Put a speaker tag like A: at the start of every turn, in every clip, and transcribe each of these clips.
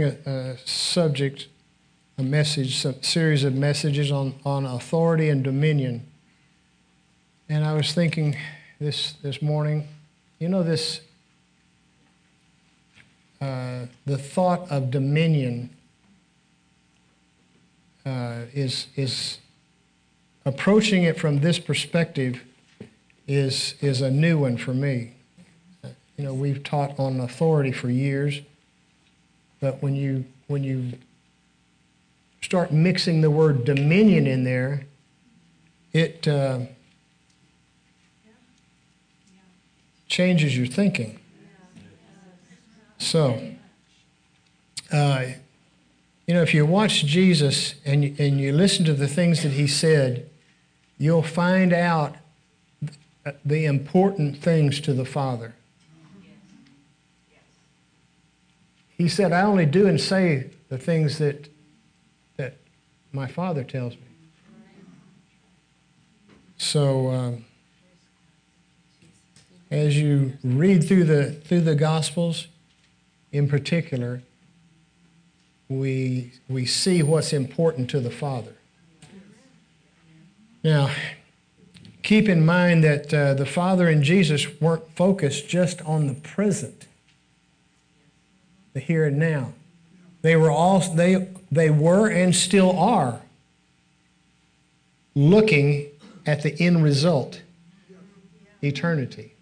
A: a, subject, a message, a series of messages on, on authority and dominion. And I was thinking this, this morning, you know, this, uh, the thought of dominion uh, is, is approaching it from this perspective is, is a new one for me. You know, we've taught on authority for years, but when you, when you start mixing the word dominion in there, it uh, changes your thinking. So, uh, you know, if you watch Jesus and and you listen to the things that he said, you'll find out the important things to the Father. He said, I only do and say the things that, that my Father tells me. So, um, as you read through the, through the Gospels, in particular, we, we see what's important to the Father. Now, keep in mind that uh, the Father and Jesus weren't focused just on the present, the here and now. They were all they they were and still are looking at the end result, eternity.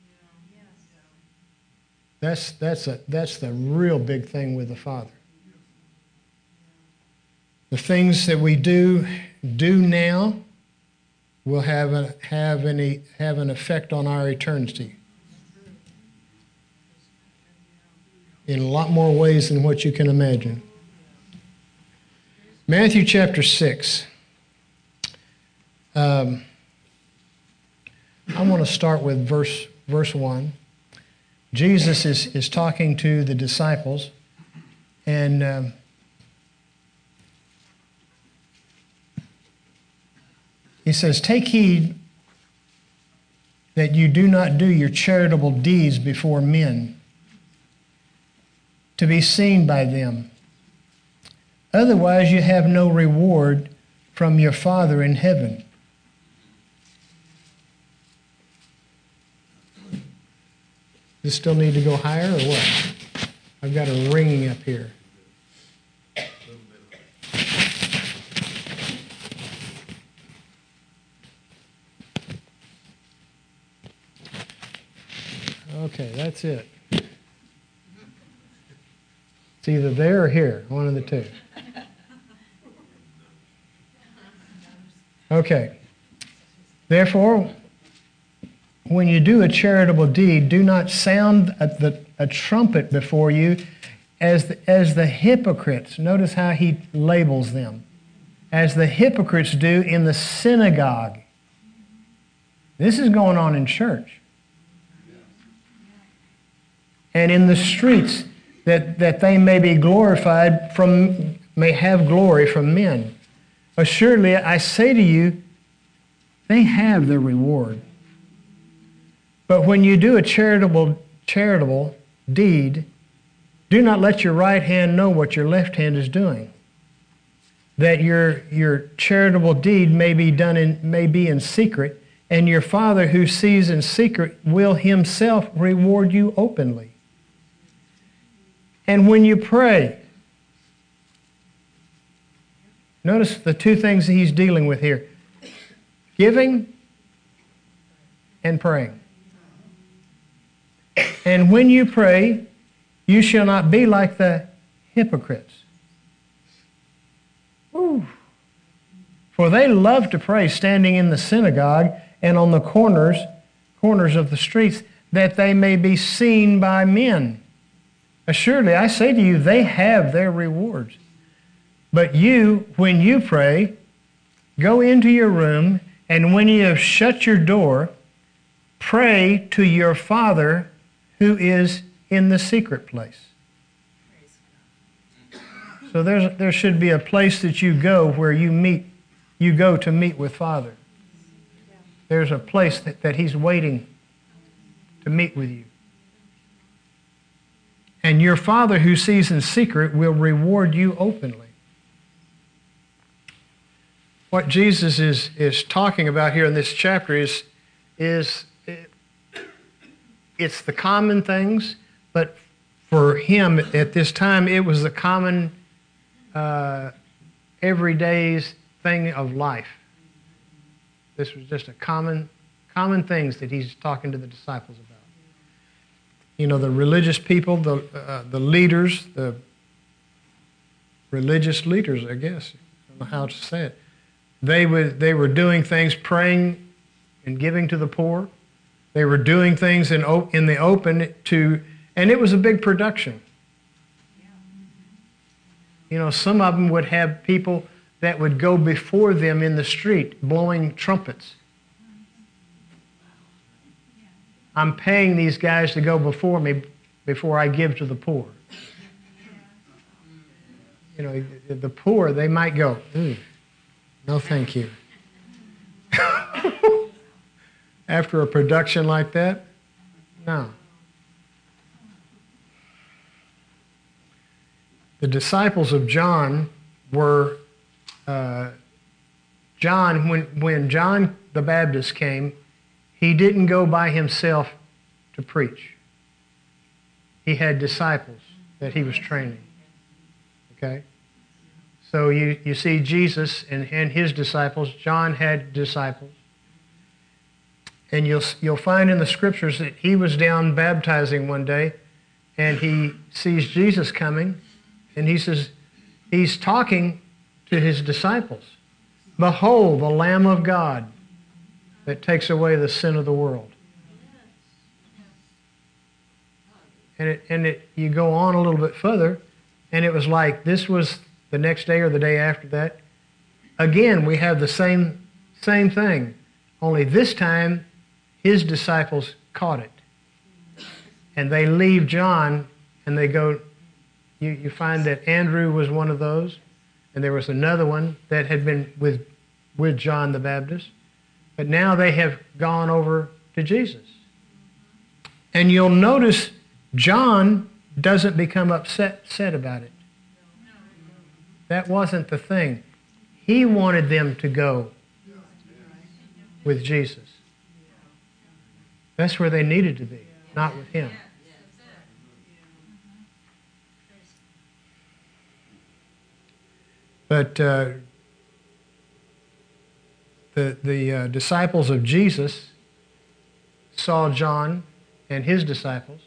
A: That's that's a that's the real big thing with the Father. The things that we do do now will have, a, have, any, have an effect on our eternity in a lot more ways than what you can imagine. Matthew chapter 6. Um, I want to start with verse, verse 1. Jesus is, is talking to the disciples, and um, He says, Take heed that you do not do your charitable deeds before men to be seen by them. Otherwise, you have no reward from your Father in heaven. Does still need to go higher or what? I've got a ringing up here. Okay, that's it. It's either there or here, one of the two. Okay. Therefore, when you do a charitable deed, do not sound a, the, a trumpet before you as the, as the hypocrites. Notice how he labels them. As the hypocrites do in the synagogue. This is going on in church and in the streets, that, that they may be glorified from, may have glory from men. Assuredly, I say to you, they have their reward. But when you do a charitable, charitable deed, do not let your right hand know what your left hand is doing. That your, your charitable deed may be done in, may be in secret, and your Father who sees in secret will himself reward you openly. And when you pray, notice the two things that he's dealing with here giving and praying. And when you pray, you shall not be like the hypocrites. Ooh. For they love to pray standing in the synagogue and on the corners, corners of the streets, that they may be seen by men. Assuredly, I say to you, they have their rewards. But you, when you pray, go into your room, and when you have shut your door, pray to your Father who is in the secret place. So there's, there should be a place that you go where you meet, you go to meet with Father. There's a place that, that He's waiting to meet with you. And your Father who sees in secret will reward you openly. What Jesus is, is talking about here in this chapter is, is it's the common things, but for him at this time, it was the common, uh, everyday thing of life. This was just a common, common things that he's talking to the disciples about. You know, the religious people, the, uh, the leaders, the religious leaders, I guess, I don't know how to say it. They, would, they were doing things, praying and giving to the poor. They were doing things in, in the open to, and it was a big production. You know, some of them would have people that would go before them in the street blowing trumpets. I'm paying these guys to go before me before I give to the poor. You know, the poor, they might go, no, thank you. After a production like that, no. The disciples of John were uh, John, when, when John the Baptist came, he didn't go by himself to preach. He had disciples that he was training. Okay? So you, you see Jesus and, and his disciples. John had disciples. And you'll, you'll find in the scriptures that he was down baptizing one day and he sees Jesus coming and he says, he's talking to his disciples Behold, the Lamb of God that takes away the sin of the world. And, it, and it, you go on a little bit further, and it was like this was the next day or the day after that. Again, we have the same, same thing, only this time his disciples caught it. And they leave John and they go. You, you find that Andrew was one of those and there was another one that had been with, with John the Baptist. But now they have gone over to Jesus. And you'll notice John doesn't become upset, about it. That wasn't the thing. He wanted them to go with Jesus. That's where they needed to be, not with him. But uh, the, the uh, disciples of Jesus saw John and his disciples,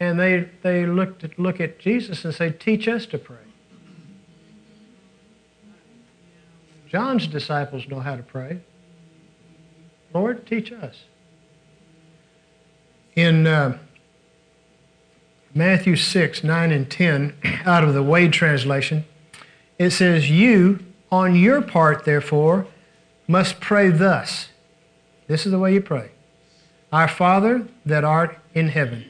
A: and they, they looked at, look at Jesus and say, Teach us to pray. John's disciples know how to pray. Lord, teach us. In uh, Matthew 6, 9, and 10, out of the Wade translation, it says, You, on your part, therefore, must pray thus. This is the way you pray Our Father that art in heaven,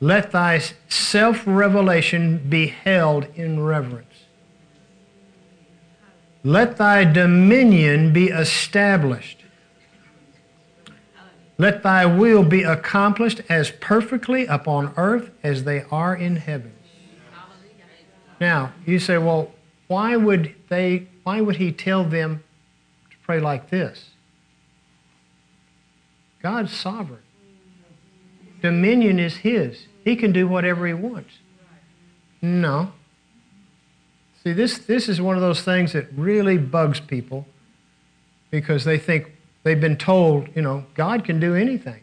A: let thy self revelation be held in reverence. Let thy dominion be established. Let thy will be accomplished as perfectly upon earth as they are in heaven. Now, you say, well, why would they why would he tell them pray like this? God's sovereign. Dominion is his. He can do whatever he wants. No. See, this, this is one of those things that really bugs people because they think they've been told, you know, God can do anything.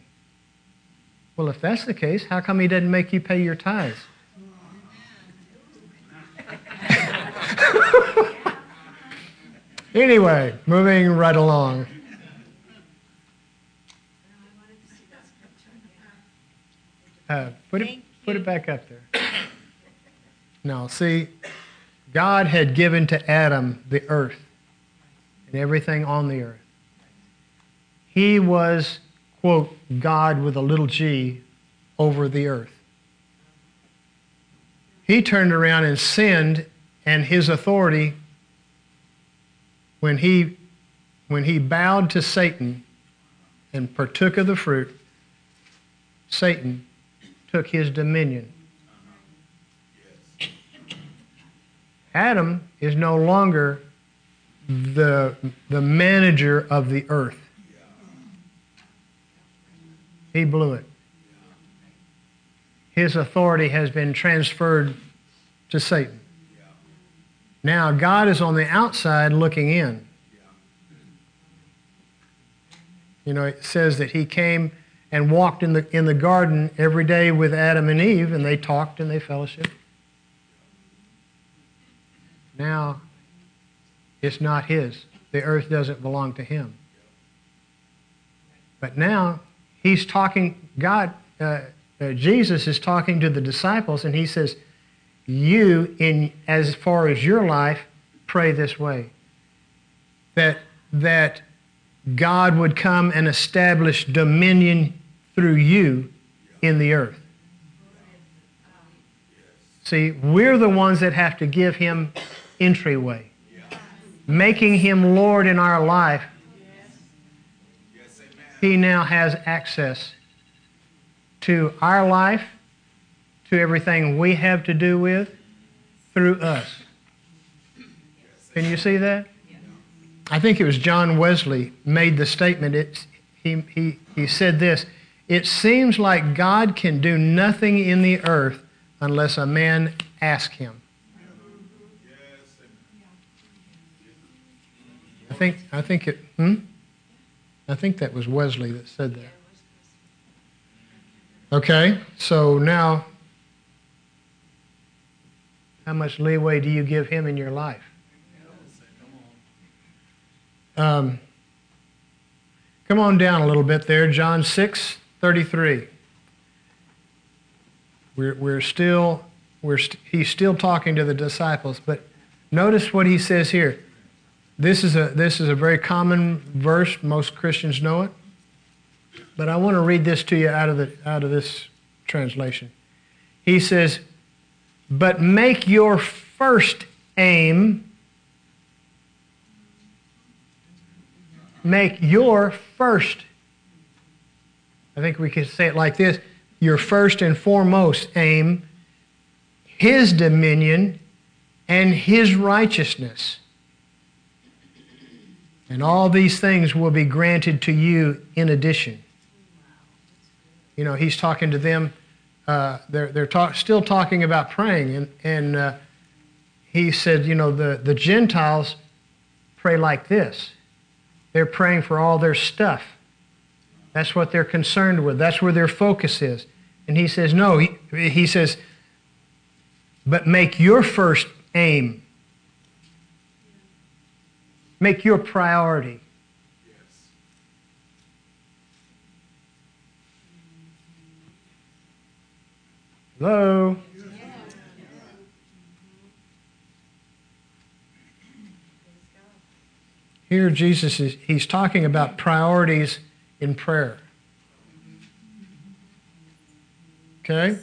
A: Well, if that's the case, how come he doesn't make you pay your tithes? Anyway, moving right along. Uh, put it put it back up there. Now, see, God had given to Adam the earth and everything on the earth. He was, quote, God with a little g over the earth. He turned around and sinned and his authority when he, when he bowed to Satan and partook of the fruit, Satan took his dominion. Adam is no longer the, the manager of the earth. He blew it. His authority has been transferred to Satan. Now God is on the outside looking in. You know, it says that he came and walked in the, in the garden every day with Adam and Eve, and they talked and they fellowshiped. Now, it's not his. The earth doesn't belong to him. But now, he's talking, God, uh, uh, Jesus is talking to the disciples, and he says, You, in as far as your life, pray this way. That, that God would come and establish dominion through you in the earth. See, we're the ones that have to give him entryway, making him Lord in our life. He now has access to our life, to everything we have to do with, through us. Can you see that? I think it was John Wesley made the statement. It, he, he, he said this It seems like God can do nothing in the earth unless a man asks him. I think, I think it, hmm? I think that was Wesley that said that. Okay, so now, how much leeway do you give him in your life? Um, come on down a little bit there, John 6 33. We're, we're still, we're st- he's still talking to the disciples, but notice what he says here. This is, a, this is a very common verse. Most Christians know it. But I want to read this to you out of, the, out of this translation. He says, But make your first aim, make your first, I think we could say it like this your first and foremost aim, His dominion and His righteousness. And all these things will be granted to you in addition. You know, he's talking to them. Uh, they're they're talk, still talking about praying, and and uh, he said, you know, the the Gentiles pray like this. They're praying for all their stuff. That's what they're concerned with. That's where their focus is. And he says, no. He, he says, but make your first aim. Make your priority Hello? Here, Jesus is he's talking about priorities in prayer. Okay?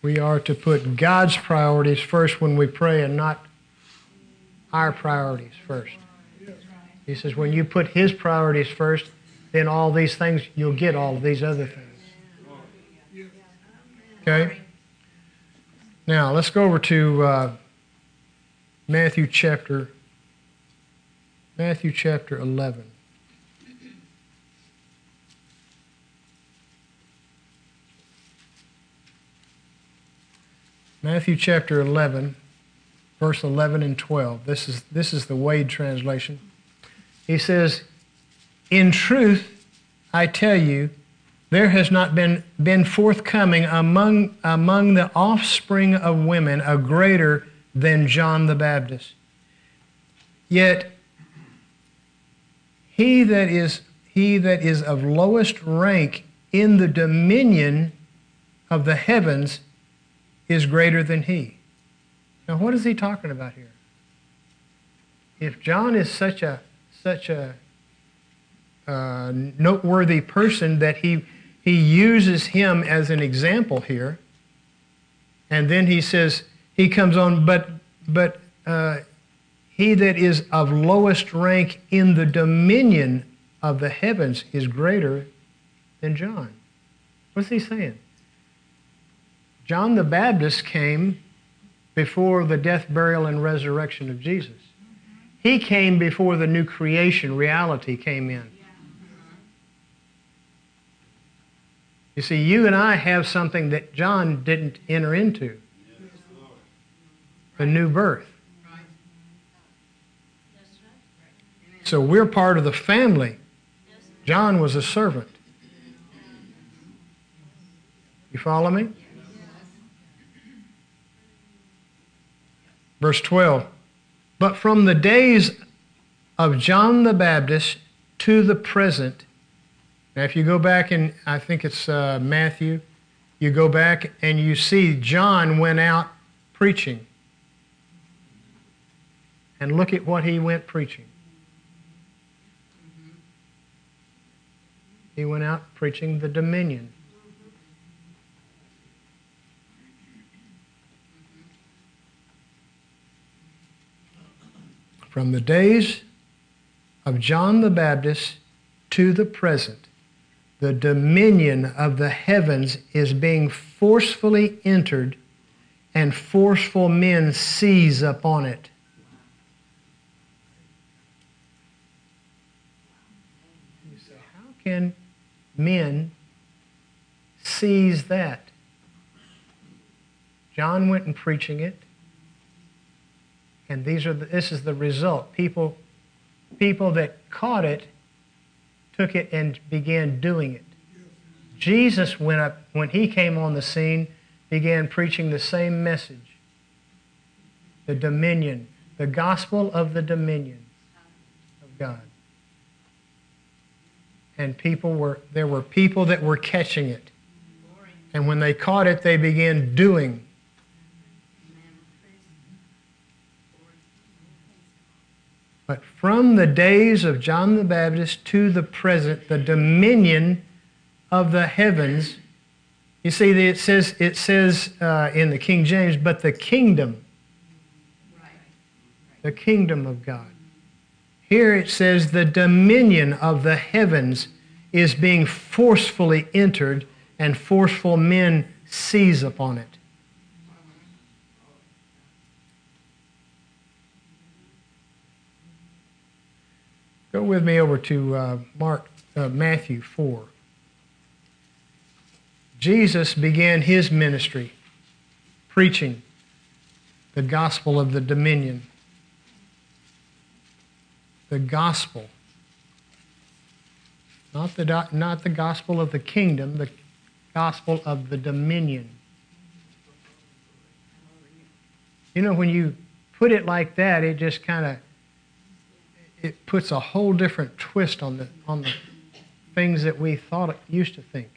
A: We are to put God's priorities first when we pray and not our priorities first. He says, when you put His priorities first, then all these things, you'll get all of these other things. Okay? Now, let's go over to uh, Matthew chapter Matthew chapter 11. Matthew chapter 11, verse 11 and 12. This is, this is the Wade translation. He says, in truth, I tell you, there has not been, been forthcoming among, among the offspring of women a greater than John the Baptist. Yet he that is he that is of lowest rank in the dominion of the heavens is greater than he. Now what is he talking about here? If John is such a such a uh, noteworthy person that he, he uses him as an example here. And then he says, he comes on, but, but uh, he that is of lowest rank in the dominion of the heavens is greater than John. What's he saying? John the Baptist came before the death, burial, and resurrection of Jesus. He came before the new creation reality came in. You see, you and I have something that John didn't enter into the new birth. So we're part of the family. John was a servant. You follow me? Verse 12. But from the days of John the Baptist to the present, now if you go back and I think it's uh, Matthew, you go back and you see John went out preaching. And look at what he went preaching. He went out preaching the dominion. From the days of John the Baptist to the present, the dominion of the heavens is being forcefully entered, and forceful men seize upon it. How can men seize that? John went and preaching it. And these are the, this is the result. People, people that caught it took it and began doing it. Jesus went up, when he came on the scene, began preaching the same message the dominion, the gospel of the dominion of God. And people were, there were people that were catching it. And when they caught it, they began doing But from the days of John the Baptist to the present, the dominion of the heavens. You see, it says, it says uh, in the King James, but the kingdom, the kingdom of God. Here it says the dominion of the heavens is being forcefully entered, and forceful men seize upon it. Go with me over to uh, Mark, uh, Matthew 4. Jesus began his ministry preaching the gospel of the dominion. The gospel. Not the, not the gospel of the kingdom, the gospel of the dominion. You know, when you put it like that, it just kind of it puts a whole different twist on the on the things that we thought used to think.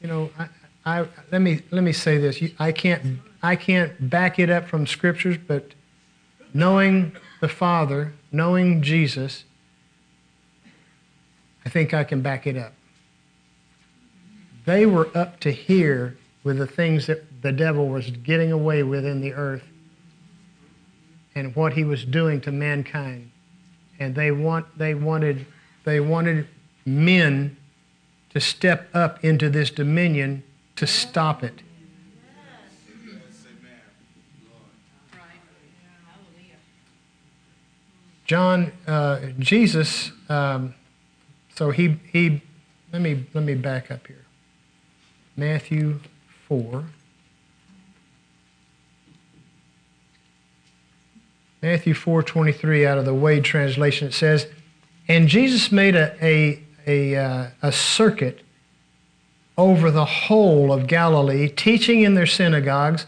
A: You know, I, I, let me let me say this. I can't I can't back it up from scriptures, but knowing the Father, knowing Jesus, I think I can back it up. They were up to here with the things that the devil was getting away with in the earth and what he was doing to mankind. And they want they wanted they wanted men to step up into this dominion to stop it. John, uh, Jesus, um, so he, he, let me, let me back up here. Matthew 4. Matthew 4:23 out of the Wade translation it says, "And Jesus made a a a, uh, a circuit over the whole of Galilee, teaching in their synagogues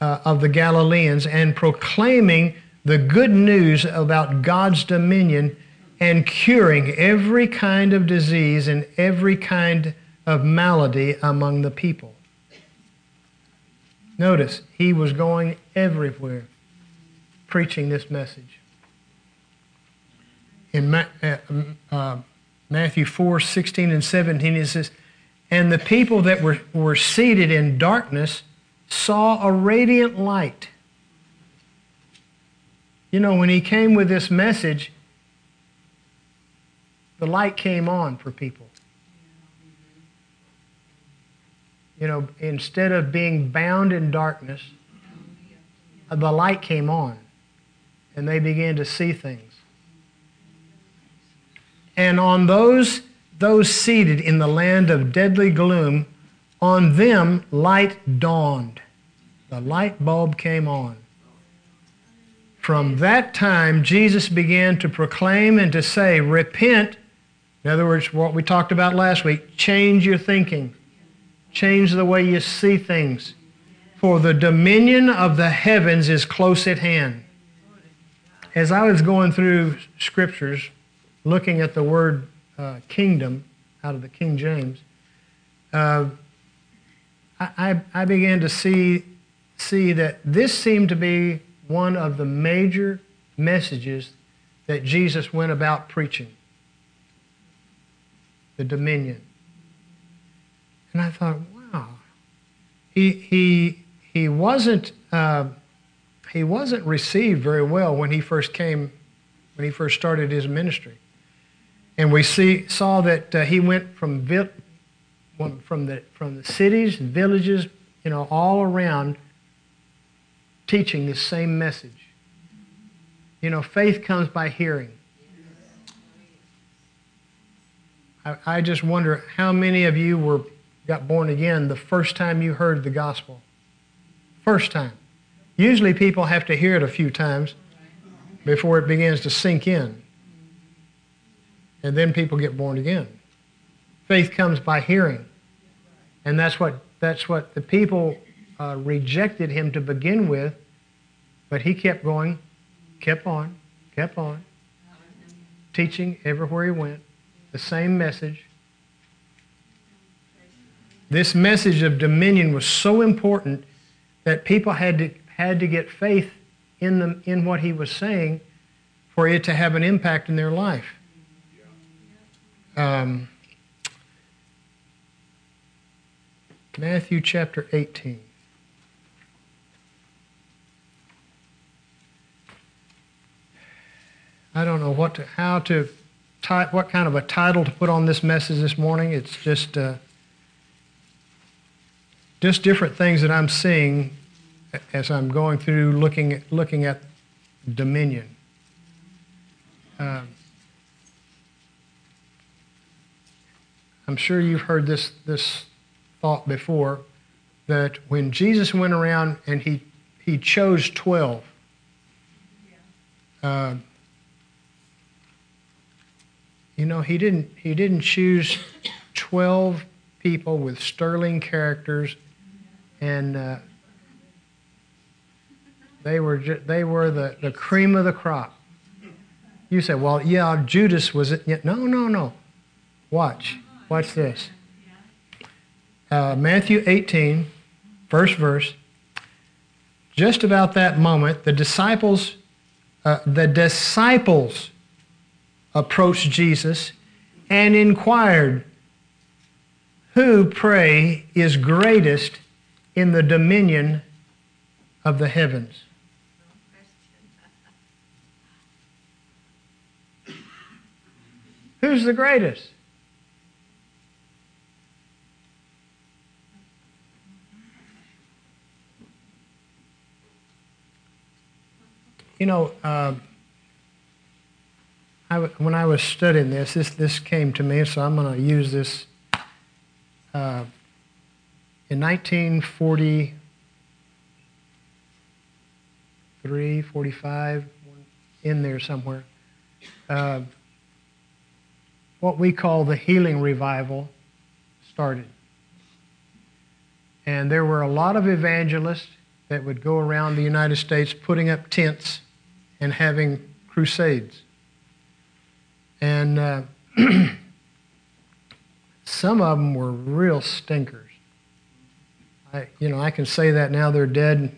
A: uh, of the Galileans and proclaiming the good news about God's dominion and curing every kind of disease and every kind of malady among the people." Notice, he was going everywhere preaching this message. In uh, uh, Matthew 4 16 and 17, it says, And the people that were, were seated in darkness saw a radiant light. You know, when he came with this message, the light came on for people. You know, instead of being bound in darkness, the light came on and they began to see things. And on those, those seated in the land of deadly gloom, on them light dawned. The light bulb came on. From that time, Jesus began to proclaim and to say, Repent. In other words, what we talked about last week change your thinking, change the way you see things. For the dominion of the heavens is close at hand. As I was going through scriptures, looking at the word uh, kingdom out of the King James, uh, I, I began to see, see that this seemed to be one of the major messages that Jesus went about preaching the dominion. And I thought, wow, he, he, he, wasn't, uh, he wasn't received very well when he first came, when he first started his ministry. And we see, saw that uh, he went from, from, the, from the cities villages, you know, all around teaching this same message. You know, faith comes by hearing. I, I just wonder how many of you were got born again the first time you heard the gospel. First time. Usually people have to hear it a few times before it begins to sink in. And then people get born again. Faith comes by hearing. And that's what, that's what the people uh, rejected him to begin with but he kept going, kept on, kept on, teaching everywhere he went, the same message. This message of dominion was so important that people had to, had to get faith in, the, in what he was saying for it to have an impact in their life. Um, Matthew chapter 18. I don't know what to, how to, what kind of a title to put on this message this morning. It's just, uh, just different things that I'm seeing as I'm going through looking at, looking at dominion. Um, I'm sure you've heard this, this thought before that when Jesus went around and he, he chose 12, uh, you know, he didn't, he didn't choose 12 people with sterling characters and uh, they were, ju- they were the, the cream of the crop. You say, well, yeah, Judas was it. Yeah, no, no, no. Watch. Watch this. Uh, Matthew 18, first verse. Just about that moment, the disciples, uh, the disciples approached Jesus and inquired, Who, pray, is greatest in the dominion of the heavens? Who's the greatest? You know, uh, I, when I was studying this, this, this came to me, so I'm going to use this. Uh, in 1943, 45, in there somewhere, uh, what we call the healing revival started. And there were a lot of evangelists that would go around the United States putting up tents and having crusades. And uh, some of them were real stinkers. I, you know, I can say that now they're dead.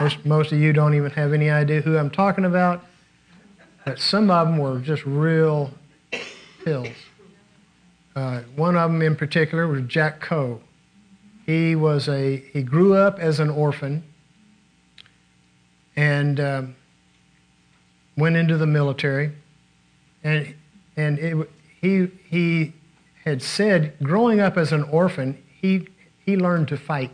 A: Most, most of you don't even have any idea who I'm talking about. But some of them were just real pills. Uh, one of them in particular was Jack Coe. He was a he grew up as an orphan and um, went into the military and and it, he, he had said, growing up as an orphan, he, he learned to fight.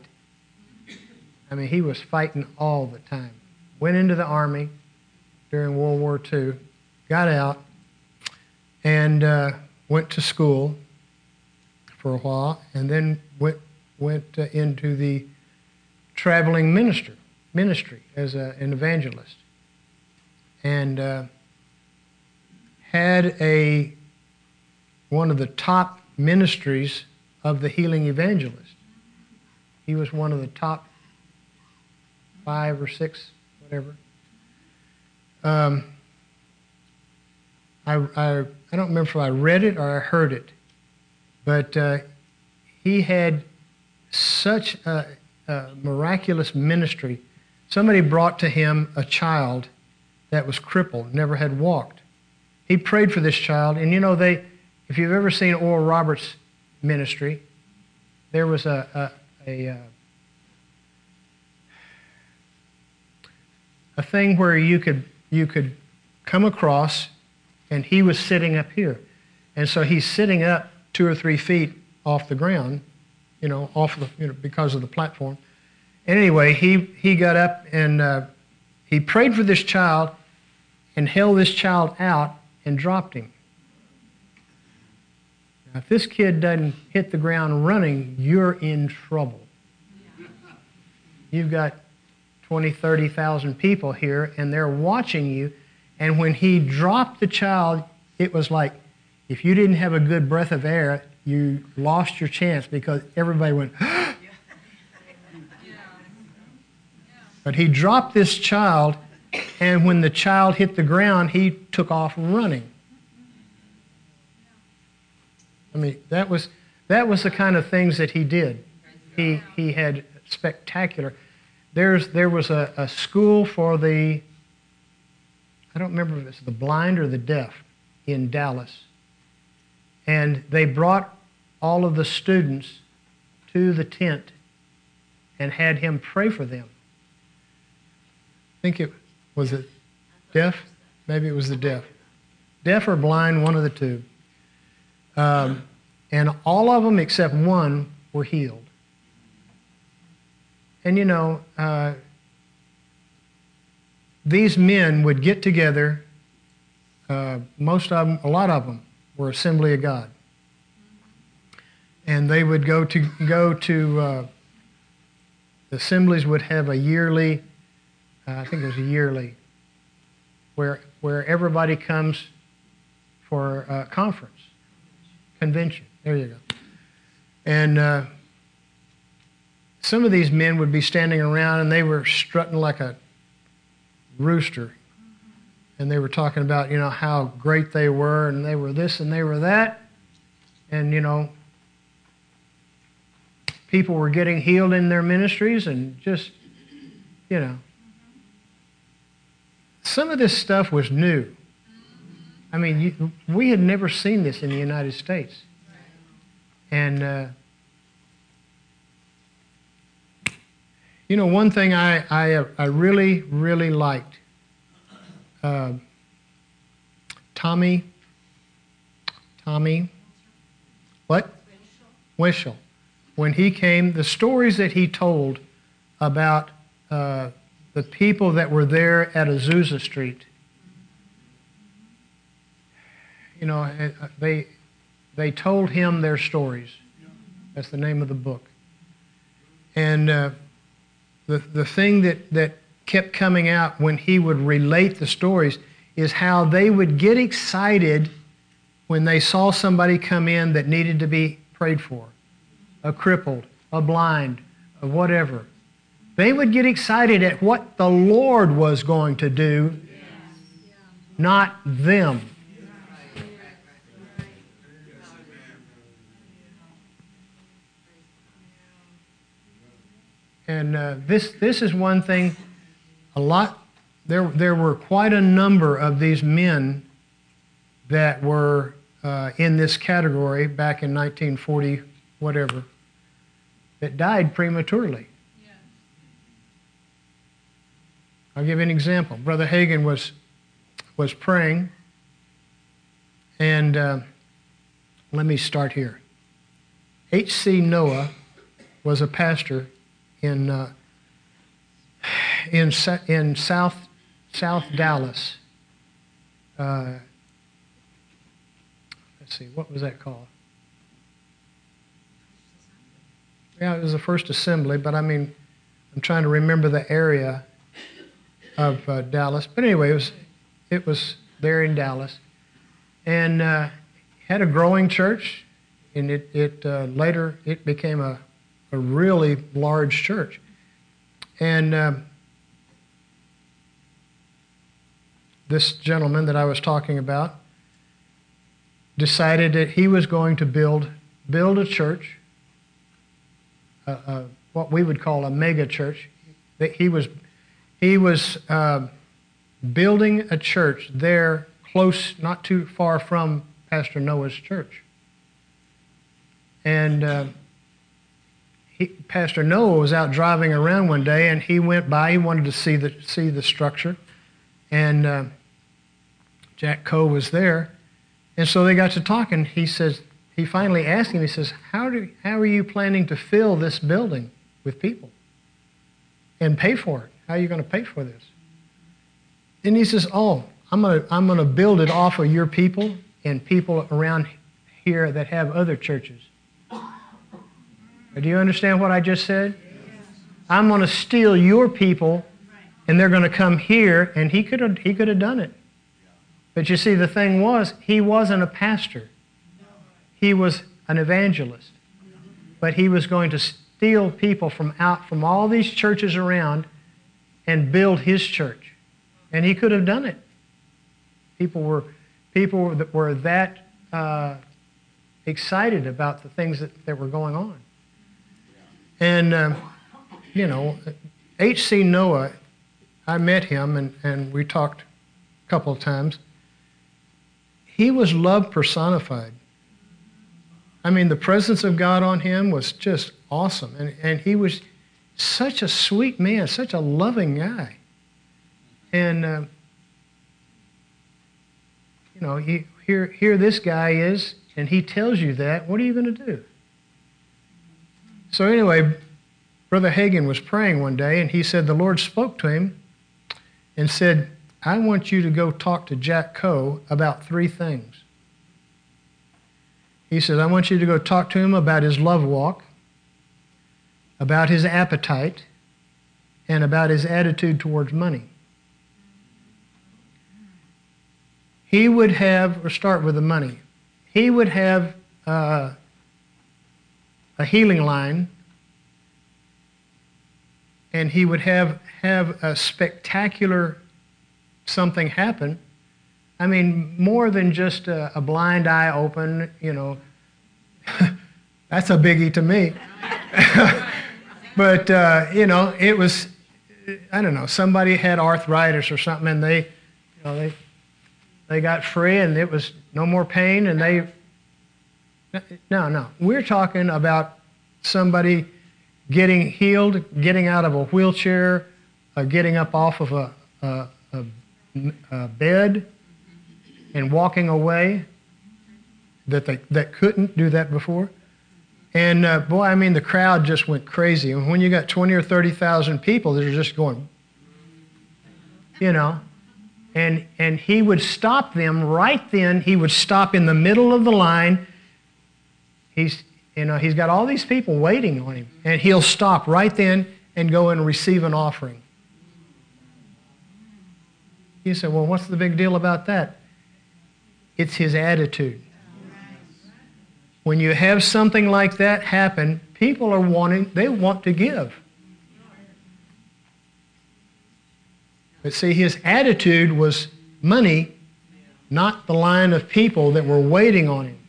A: I mean, he was fighting all the time. Went into the army during World War II, got out, and uh, went to school for a while, and then went, went uh, into the traveling minister, ministry as a, an evangelist. And uh, had a one of the top ministries of the healing evangelist. He was one of the top five or six, whatever. Um, I, I, I don't remember if I read it or I heard it, but uh, he had such a, a miraculous ministry. Somebody brought to him a child that was crippled, never had walked. He prayed for this child, and you know, they, if you've ever seen Oral Roberts' ministry, there was a, a, a, uh, a thing where you could, you could come across, and he was sitting up here. And so he's sitting up two or three feet off the ground, you know, off the, you know, because of the platform. And anyway, he, he got up and uh, he prayed for this child and held this child out and dropped him. Now, if this kid doesn't hit the ground running, you're in trouble. You've got 20, 30,000 people here, and they're watching you. And when he dropped the child, it was like if you didn't have a good breath of air, you lost your chance because everybody went, But he dropped this child, and when the child hit the ground, he took off running. I mean, that was, that was the kind of things that he did. He, he had spectacular. There's, there was a, a school for the, I don't remember if it's the blind or the deaf in Dallas. And they brought all of the students to the tent and had him pray for them. I think it was it deaf? Maybe it was the deaf. Deaf or blind, one of the two. Um, and all of them except one were healed. And you know, uh, these men would get together. Uh, most of them, a lot of them, were Assembly of God, and they would go to go to. Uh, assemblies would have a yearly, uh, I think it was a yearly, where where everybody comes for a conference, convention. There you go. And uh, some of these men would be standing around and they were strutting like a rooster. And they were talking about, you know, how great they were and they were this and they were that. And, you know, people were getting healed in their ministries and just, you know. Some of this stuff was new. I mean, you, we had never seen this in the United States. And, uh, you know, one thing I, I, I really, really liked uh, Tommy, Tommy, what? Wishel. When he came, the stories that he told about uh, the people that were there at Azusa Street, you know, uh, they, they told him their stories. That's the name of the book. And uh, the, the thing that, that kept coming out when he would relate the stories is how they would get excited when they saw somebody come in that needed to be prayed for a crippled, a blind, a whatever. They would get excited at what the Lord was going to do, not them. And uh, this, this is one thing, a lot, there, there were quite a number of these men that were uh, in this category back in 1940, whatever, that died prematurely. I'll give you an example. Brother Hagin was, was praying, and uh, let me start here. H.C. Noah was a pastor in, uh, in, in South, South Dallas. Uh, let's see, what was that called? Yeah, it was the First Assembly, but I mean, I'm trying to remember the area of uh, Dallas. But anyway, it was, it was there in Dallas. And uh, had a growing church, and it, it uh, later it became a, a really large church. And um, this gentleman that I was talking about decided that he was going to build build a church, a, a, what we would call a mega church. That he was he was uh, building a church there, close, not too far from Pastor Noah's church. And uh, he, Pastor Noah was out driving around one day, and he went by. He wanted to see the see the structure, and uh, Jack Coe was there, and so they got to talking. He says he finally asked him. He says, "How do how are you planning to fill this building with people and pay for it? How are you going to pay for this?" And he says, "Oh, I'm to I'm going to build it off of your people and people around here that have other churches." Do you understand what I just said? I'm going to steal your people, and they're going to come here, and he could have he could have done it. But you see, the thing was, he wasn't a pastor. He was an evangelist. But he was going to steal people from out from all these churches around and build his church. And he could have done it. People were people that were that uh, excited about the things that, that were going on. And, um, you know, H.C. Noah, I met him and, and we talked a couple of times. He was love personified. I mean, the presence of God on him was just awesome. And, and he was such a sweet man, such a loving guy. And, uh, you know, he, here, here this guy is, and he tells you that. What are you going to do? So, anyway, Brother Hagin was praying one day, and he said the Lord spoke to him and said, I want you to go talk to Jack Coe about three things. He said, I want you to go talk to him about his love walk, about his appetite, and about his attitude towards money. He would have, or start with the money, he would have uh, a healing line, and he would have, have a spectacular something happen. I mean, more than just a, a blind eye open, you know, that's a biggie to me. but, uh, you know, it was, I don't know, somebody had arthritis or something and they, you know, they, they got free and it was no more pain and they no, no. We're talking about somebody getting healed, getting out of a wheelchair, uh, getting up off of a, a, a, a, bed, and walking away that they that couldn't do that before. And uh, boy, I mean, the crowd just went crazy. And when you got 20 or 30,000 people that are just going, you know, and, and he would stop them right then. He would stop in the middle of the line He's, you know, he's got all these people waiting on him, and he'll stop right then and go and receive an offering. You say, well, what's the big deal about that? It's his attitude. When you have something like that happen, people are wanting, they want to give. But see, his attitude was money, not the line of people that were waiting on him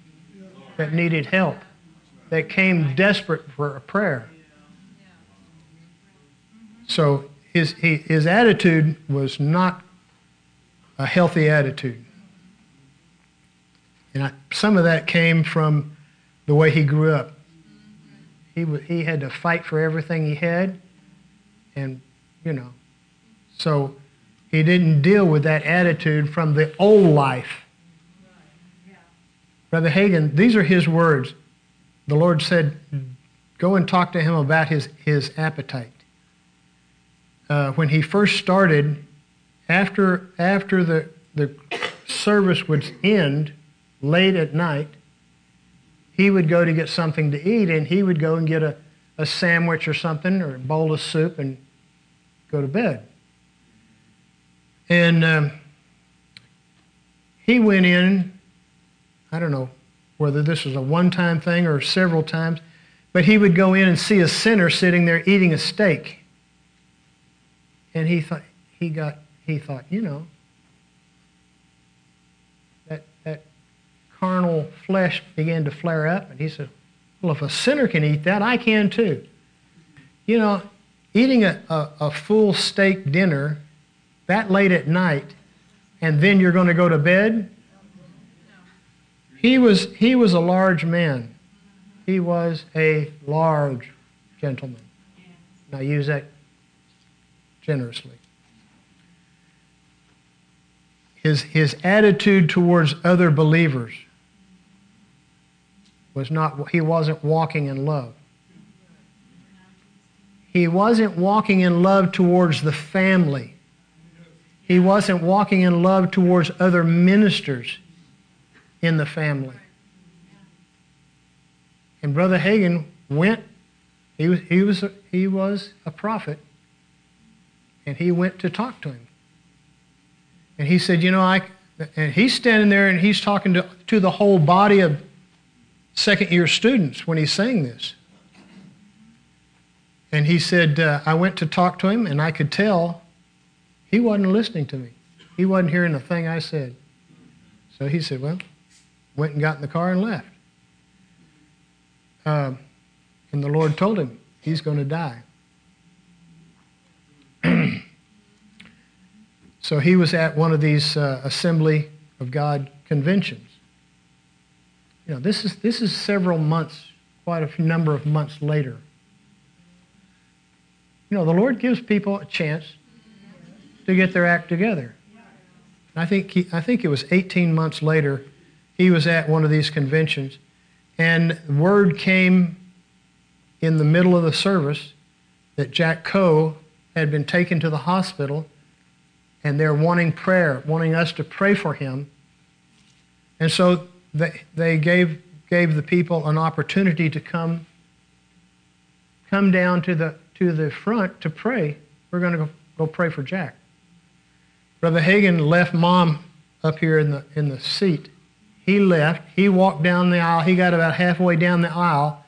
A: that needed help, that came desperate for a prayer. So his, he, his attitude was not a healthy attitude. And I, some of that came from the way he grew up. He, he had to fight for everything he had, and, you know, so he didn't deal with that attitude from the old life Brother Hagin, these are his words. The Lord said, Go and talk to him about his, his appetite. Uh, when he first started, after, after the, the service would end late at night, he would go to get something to eat, and he would go and get a, a sandwich or something or a bowl of soup and go to bed. And um, he went in, I don't know whether this was a one time thing or several times, but he would go in and see a sinner sitting there eating a steak. And he thought, he got, he thought, you know, that, that carnal flesh began to flare up. And he said, well, if a sinner can eat that, I can too. You know, eating a, a, a full steak dinner that late at night and then you're going to go to bed? He was, he was a large man. He was a large gentleman. And I use that generously. His, his attitude towards other believers was not, he wasn't walking in love. He wasn't walking in love towards the family. He wasn't walking in love towards other ministers in the family. And Brother Hagin went, he was, he was, a, he was a prophet, and he went to talk to him. And he said, You know, I, and he's standing there and he's talking to, to the whole body of second year students when he's saying this. And he said, uh, I went to talk to him, and I could tell he wasn't listening to me. He wasn't hearing a thing I said. So he said, Well, went and got in the car and left. Um, and the Lord told him he's going to die. so he was at one of these uh, Assembly of God conventions. You know, this is, this is several months, quite a number of months later. You know, the Lord gives people a chance to get their act together. I think, he, I think it was 18 months later, he was at one of these conventions, and word came in the middle of the service that Jack Coe had been taken to the hospital, and they're wanting prayer, wanting us to pray for him. And so they, they gave, gave the people an opportunity to come, come down to the, to the front to pray. We're going to go, go pray for Jack. Brother Hagin left mom up here in the, in the seat. He left. He walked down the aisle. He got about halfway down the aisle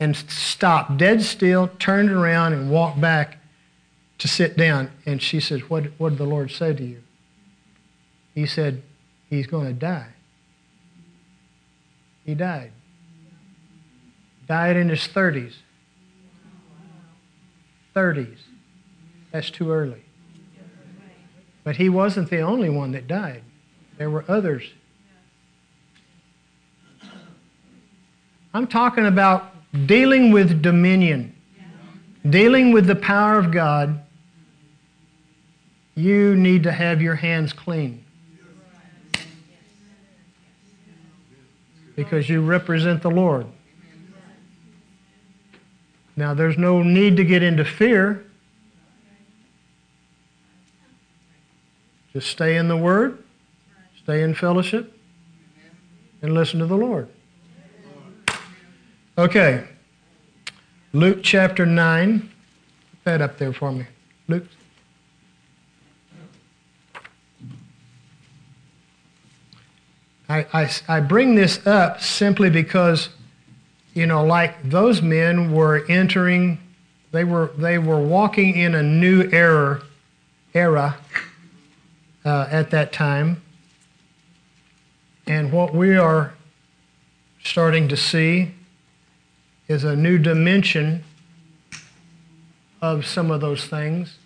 A: and stopped dead still, turned around, and walked back to sit down. And she says, What, what did the Lord say to you? He said, He's going to die. He died. Died in his 30s. 30s. That's too early. But he wasn't the only one that died, there were others. I'm talking about dealing with dominion, dealing with the power of God. You need to have your hands clean. Because you represent the Lord. Now, there's no need to get into fear. Just stay in the Word, stay in fellowship, and listen to the Lord. Okay. Luke chapter 9. Put that up there for me. Luke. I, I, I bring this up simply because, you know, like those men were entering, they were, they were walking in a new era, era uh, at that time. And what we are starting to see is a new dimension of some of those things,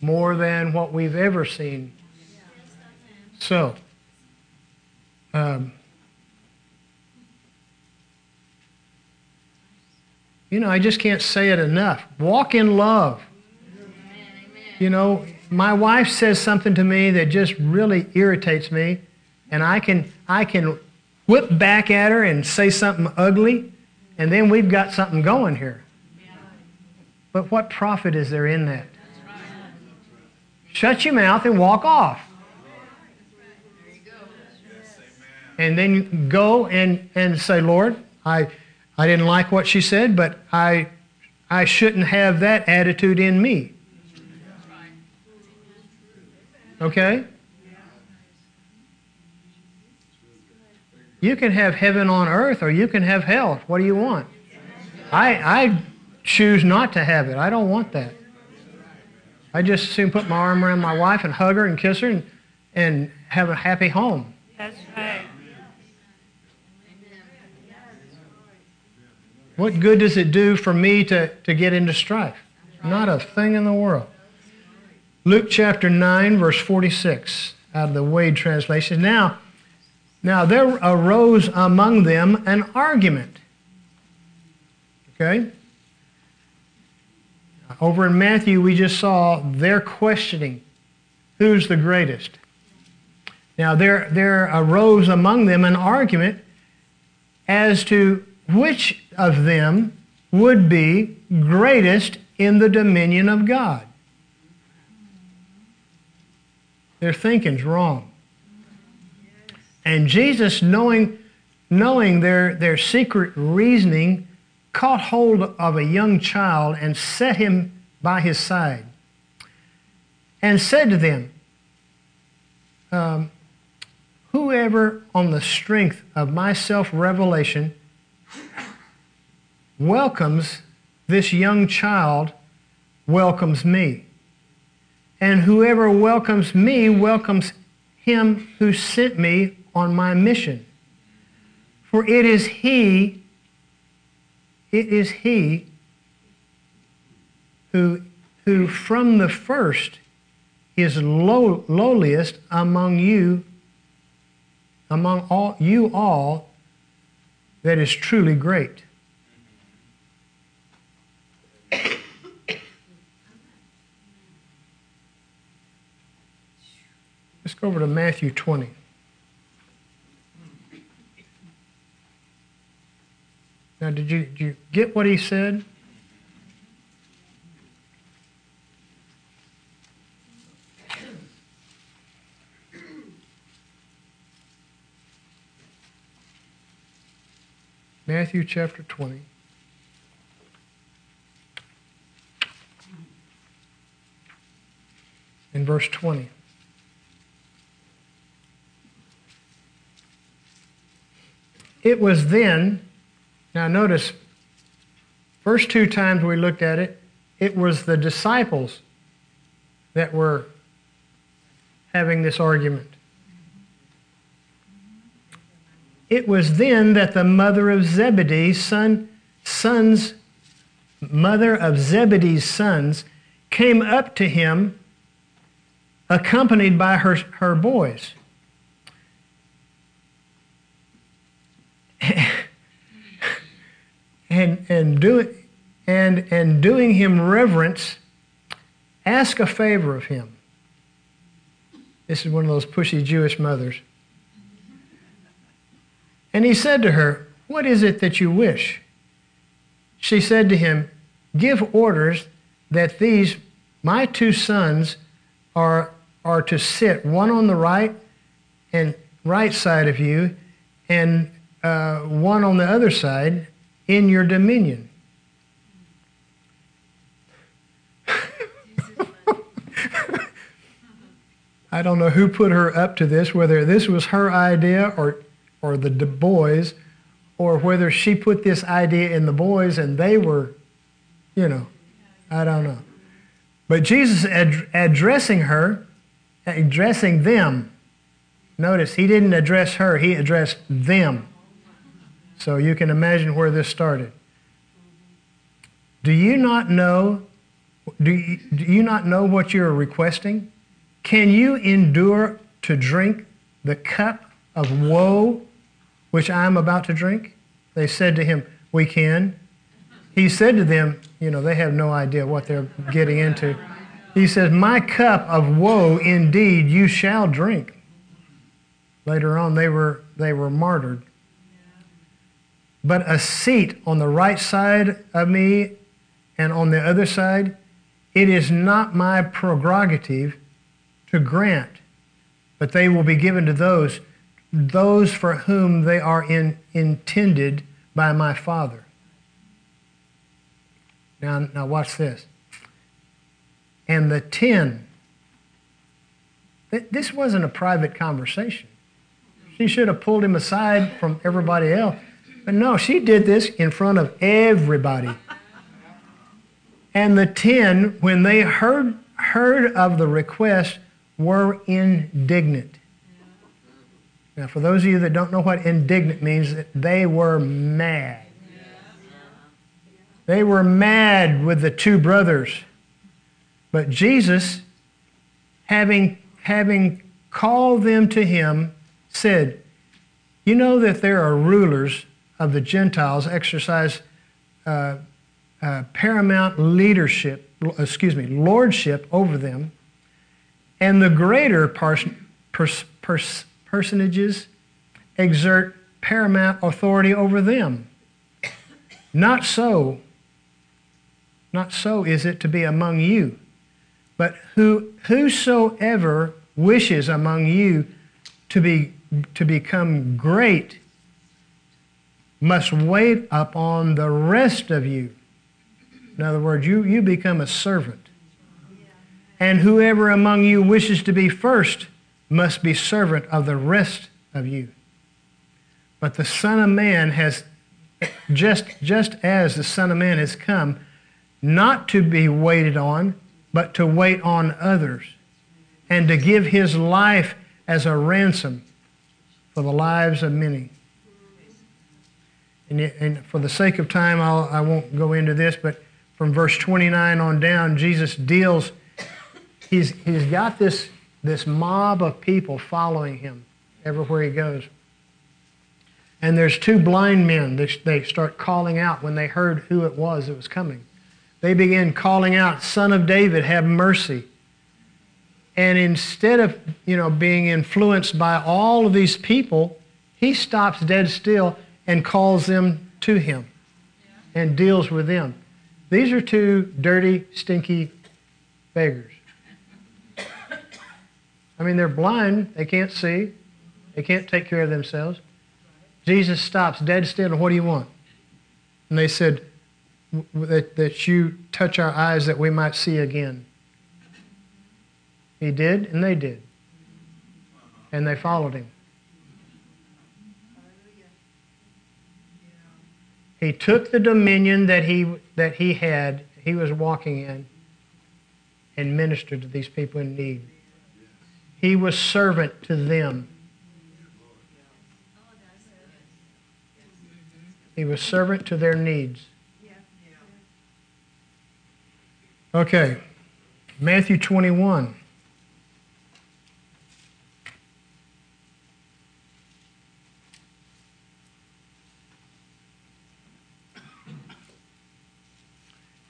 A: more than what we've ever seen. So, um, you know, I just can't say it enough. Walk in love. You know, my wife says something to me that just really irritates me, and I can, I can whip back at her and say something ugly, and then we've got something going here. But what profit is there in that? Shut your mouth and walk off. And then go and, and say, Lord, I, I didn't like what she said, but I, I shouldn't have that attitude in me. Okay? You can have heaven on earth or you can have hell. What do you want? I, I choose not to have it. I don't want that. I just soon put my arm around my wife and hug her and kiss her and, and have a happy home.
B: That's right.
A: What good does it do for me to, to get into strife? Not a thing in the world. Luke chapter 9, verse 46, out of the Wade translation. Now, now there arose among them an argument. Okay? Over in Matthew, we just saw their questioning who's the greatest. Now, there, there arose among them an argument as to which of them would be greatest in the dominion of God. Their thinking's wrong. And Jesus, knowing, knowing their, their secret reasoning, caught hold of a young child and set him by his side and said to them, um, Whoever on the strength of my self revelation welcomes this young child welcomes me. And whoever welcomes me welcomes him who sent me on my mission. For it is he, it is he who, who from the first is low, lowliest among you, among all you all, that is truly great. Let's go over to Matthew 20. Now, did you, did you get what he said? Matthew chapter 20. In verse 20. It was then, now notice, first two times we looked at it, it was the disciples that were having this argument. It was then that the mother of Zebedee's son, sons, mother of Zebedee's sons, came up to him, accompanied by her, her boys. And, and, do, and, and doing him reverence, ask a favor of him. This is one of those pushy Jewish mothers. And he said to her, What is it that you wish? She said to him, Give orders that these, my two sons, are, are to sit one on the right and right side of you, and uh, one on the other side in your dominion. I don't know who put her up to this, whether this was her idea or, or the boys, or whether she put this idea in the boys and they were, you know, I don't know. But Jesus ad- addressing her, addressing them, notice he didn't address her, he addressed them. So you can imagine where this started. Do you not know? Do you, do you not know what you are requesting? Can you endure to drink the cup of woe which I am about to drink? They said to him, We can. He said to them, You know, they have no idea what they're getting into. He says, My cup of woe indeed you shall drink. Later on, they were, they were martyred but a seat on the right side of me and on the other side, it is not my prerogative to grant, but they will be given to those those for whom they are in, intended by my Father. Now, now watch this. And the ten, this wasn't a private conversation. She should have pulled him aside from everybody else. But no, she did this in front of everybody. And the ten, when they heard, heard of the request, were indignant. Now, for those of you that don't know what indignant means, they were mad. They were mad with the two brothers. But Jesus, having, having called them to him, said, You know that there are rulers of the Gentiles exercise uh, uh, paramount leadership, excuse me, lordship over them, and the greater pers- pers- pers- personages exert paramount authority over them. Not so. Not so is it to be among you. But who, whosoever wishes among you to, be, to become great must wait upon the rest of you. In other words, you, you become a servant. And whoever among you wishes to be first must be servant of the rest of you. But the Son of Man has, just, just as the Son of Man has come, not to be waited on, but to wait on others, and to give his life as a ransom for the lives of many. And, and for the sake of time, I'll, I won't go into this, but from verse 29 on down, Jesus deals, he's, he's got this this mob of people following him everywhere he goes. And there's two blind men. They, they start calling out when they heard who it was that was coming. They begin calling out, Son of David, have mercy. And instead of, you know, being influenced by all of these people, he stops dead still and calls them to him and deals with them. These are two dirty, stinky beggars. I mean, they're blind, they can't see, they can't take care of themselves. Jesus stops dead still, what do you want? And they said, that, that you touch our eyes that we might see again. He did, and they did. And they followed him. He took the dominion that he, that he had, he was walking in, and ministered to these people in need. He was servant to them. He was servant to their needs. Okay, Matthew 21.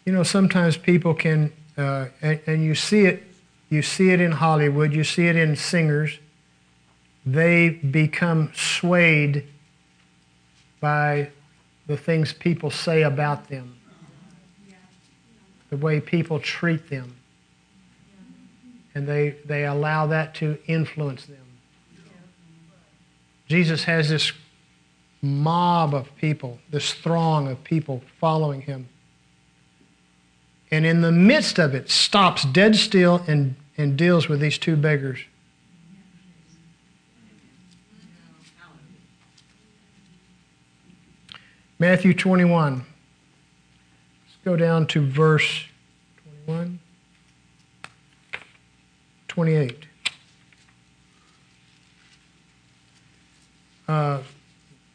A: You know, sometimes people can, uh, and, and you see it you see it in Hollywood, you see it in singers. They become swayed by the things people say about them, the way people treat them. And they, they allow that to influence them. Jesus has this mob of people, this throng of people following him and in the midst of it stops dead still and, and deals with these two beggars. Matthew 21. Let's go down to verse 21, 28. Uh,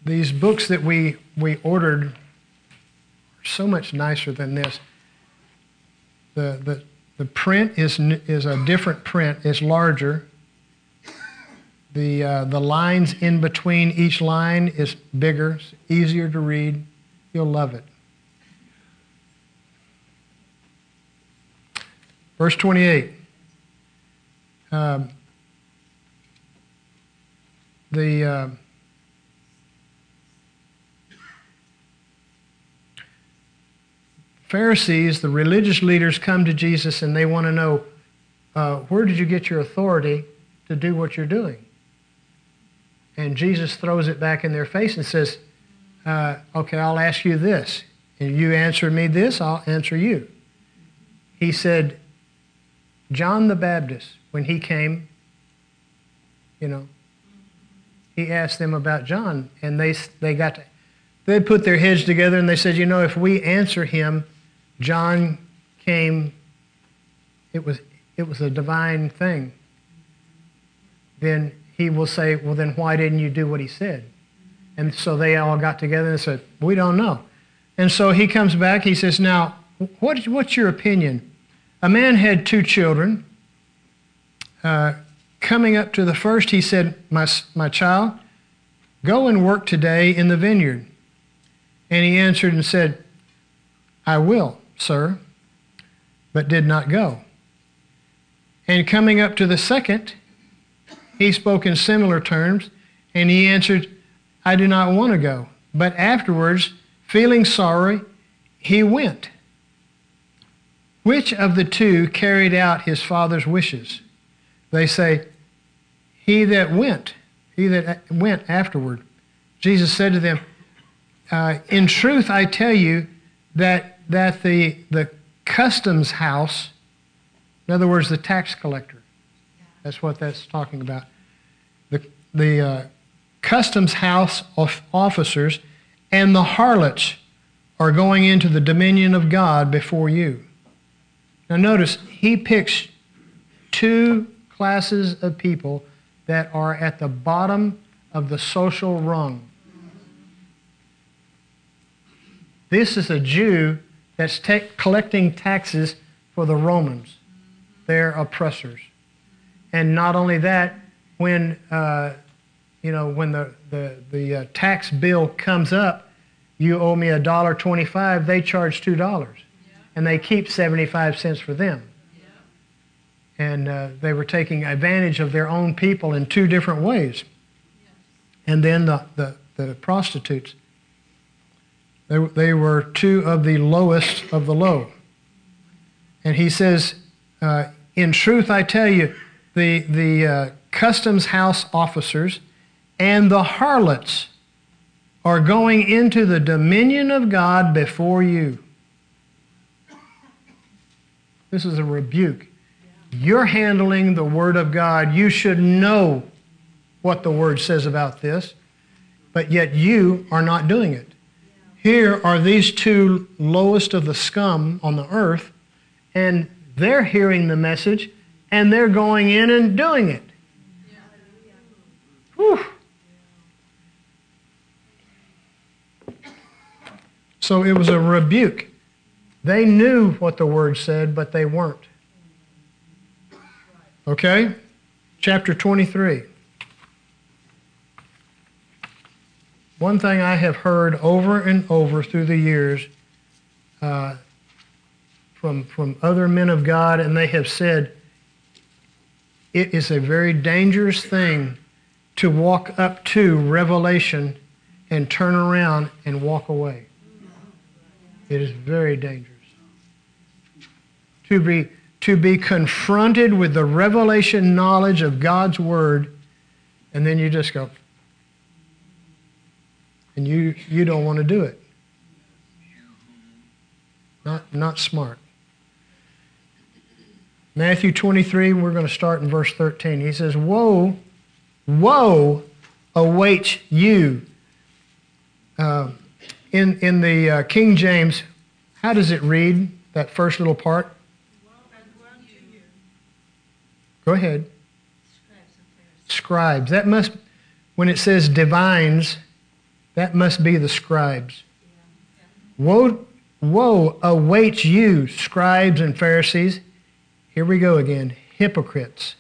A: these books that we, we ordered are so much nicer than this. The, the, the print is, is a different print, it's larger. The, uh, the lines in between each line is bigger, easier to read. You'll love it. Verse 28. Um, the, uh, Pharisees, the religious leaders, come to Jesus and they want to know uh, where did you get your authority to do what you're doing? And Jesus throws it back in their face and says, uh, Okay, I'll ask you this. And you answer me this, I'll answer you. He said, John the Baptist, when he came, you know, he asked them about John, and they, they got to, they put their heads together and they said, you know, if we answer him, John came, it was, it was a divine thing, then he will say, well, then why didn't you do what he said? And so they all got together and said, we don't know. And so he comes back, he says, now, what, what's your opinion? A man had two children. Uh, coming up to the first, he said, my, my child, go and work today in the vineyard. And he answered and said, I will, sir, but did not go. And coming up to the second, he spoke in similar terms, and he answered, I do not want to go. But afterwards, feeling sorry, he went. Which of the two carried out his father's wishes? They say, He that went, he that went afterward. Jesus said to them, uh, in truth, I tell you that, that the, the customs house, in other words, the tax collector, that's what that's talking about. The, the uh, customs house of officers and the harlots are going into the dominion of God before you. Now, notice, he picks two classes of people that are at the bottom of the social rung. This is a Jew that's ta- collecting taxes for the Romans, their oppressors. And not only that, when uh, you know when the the, the uh, tax bill comes up, you owe me a dollar twenty-five. They charge two dollars, yeah. and they keep seventy-five cents for them. Yeah. And uh, they were taking advantage of their own people in two different ways. And then the, the, the prostitutes. They, they were two of the lowest of the low. And he says, uh, In truth, I tell you, the, the uh, customs house officers and the harlots are going into the dominion of God before you. This is a rebuke. You're handling the Word of God. You should know what the Word says about this, but yet you are not doing it. Here are these two lowest of the scum on the earth, and they're hearing the message, and they're going in and doing it. Whew. So it was a rebuke. They knew what the word said, but they weren't. Okay? Chapter 23. One thing I have heard over and over through the years uh, from, from other men of God, and they have said it is a very dangerous thing to walk up to revelation and turn around and walk away. It is very dangerous. To be, to be confronted with the revelation knowledge of God's Word, and then you just go, and you, you don't want to do it. Not, not smart. Matthew 23, we're going to start in verse 13. He says, Woe, woe awaits you. Uh, in, in the uh, King James, how does it read, that first little part? Go ahead. Scribes. That must, when it says divines, that must be the scribes. Woe, woe awaits you, scribes and Pharisees. Here we go again. Hypocrites.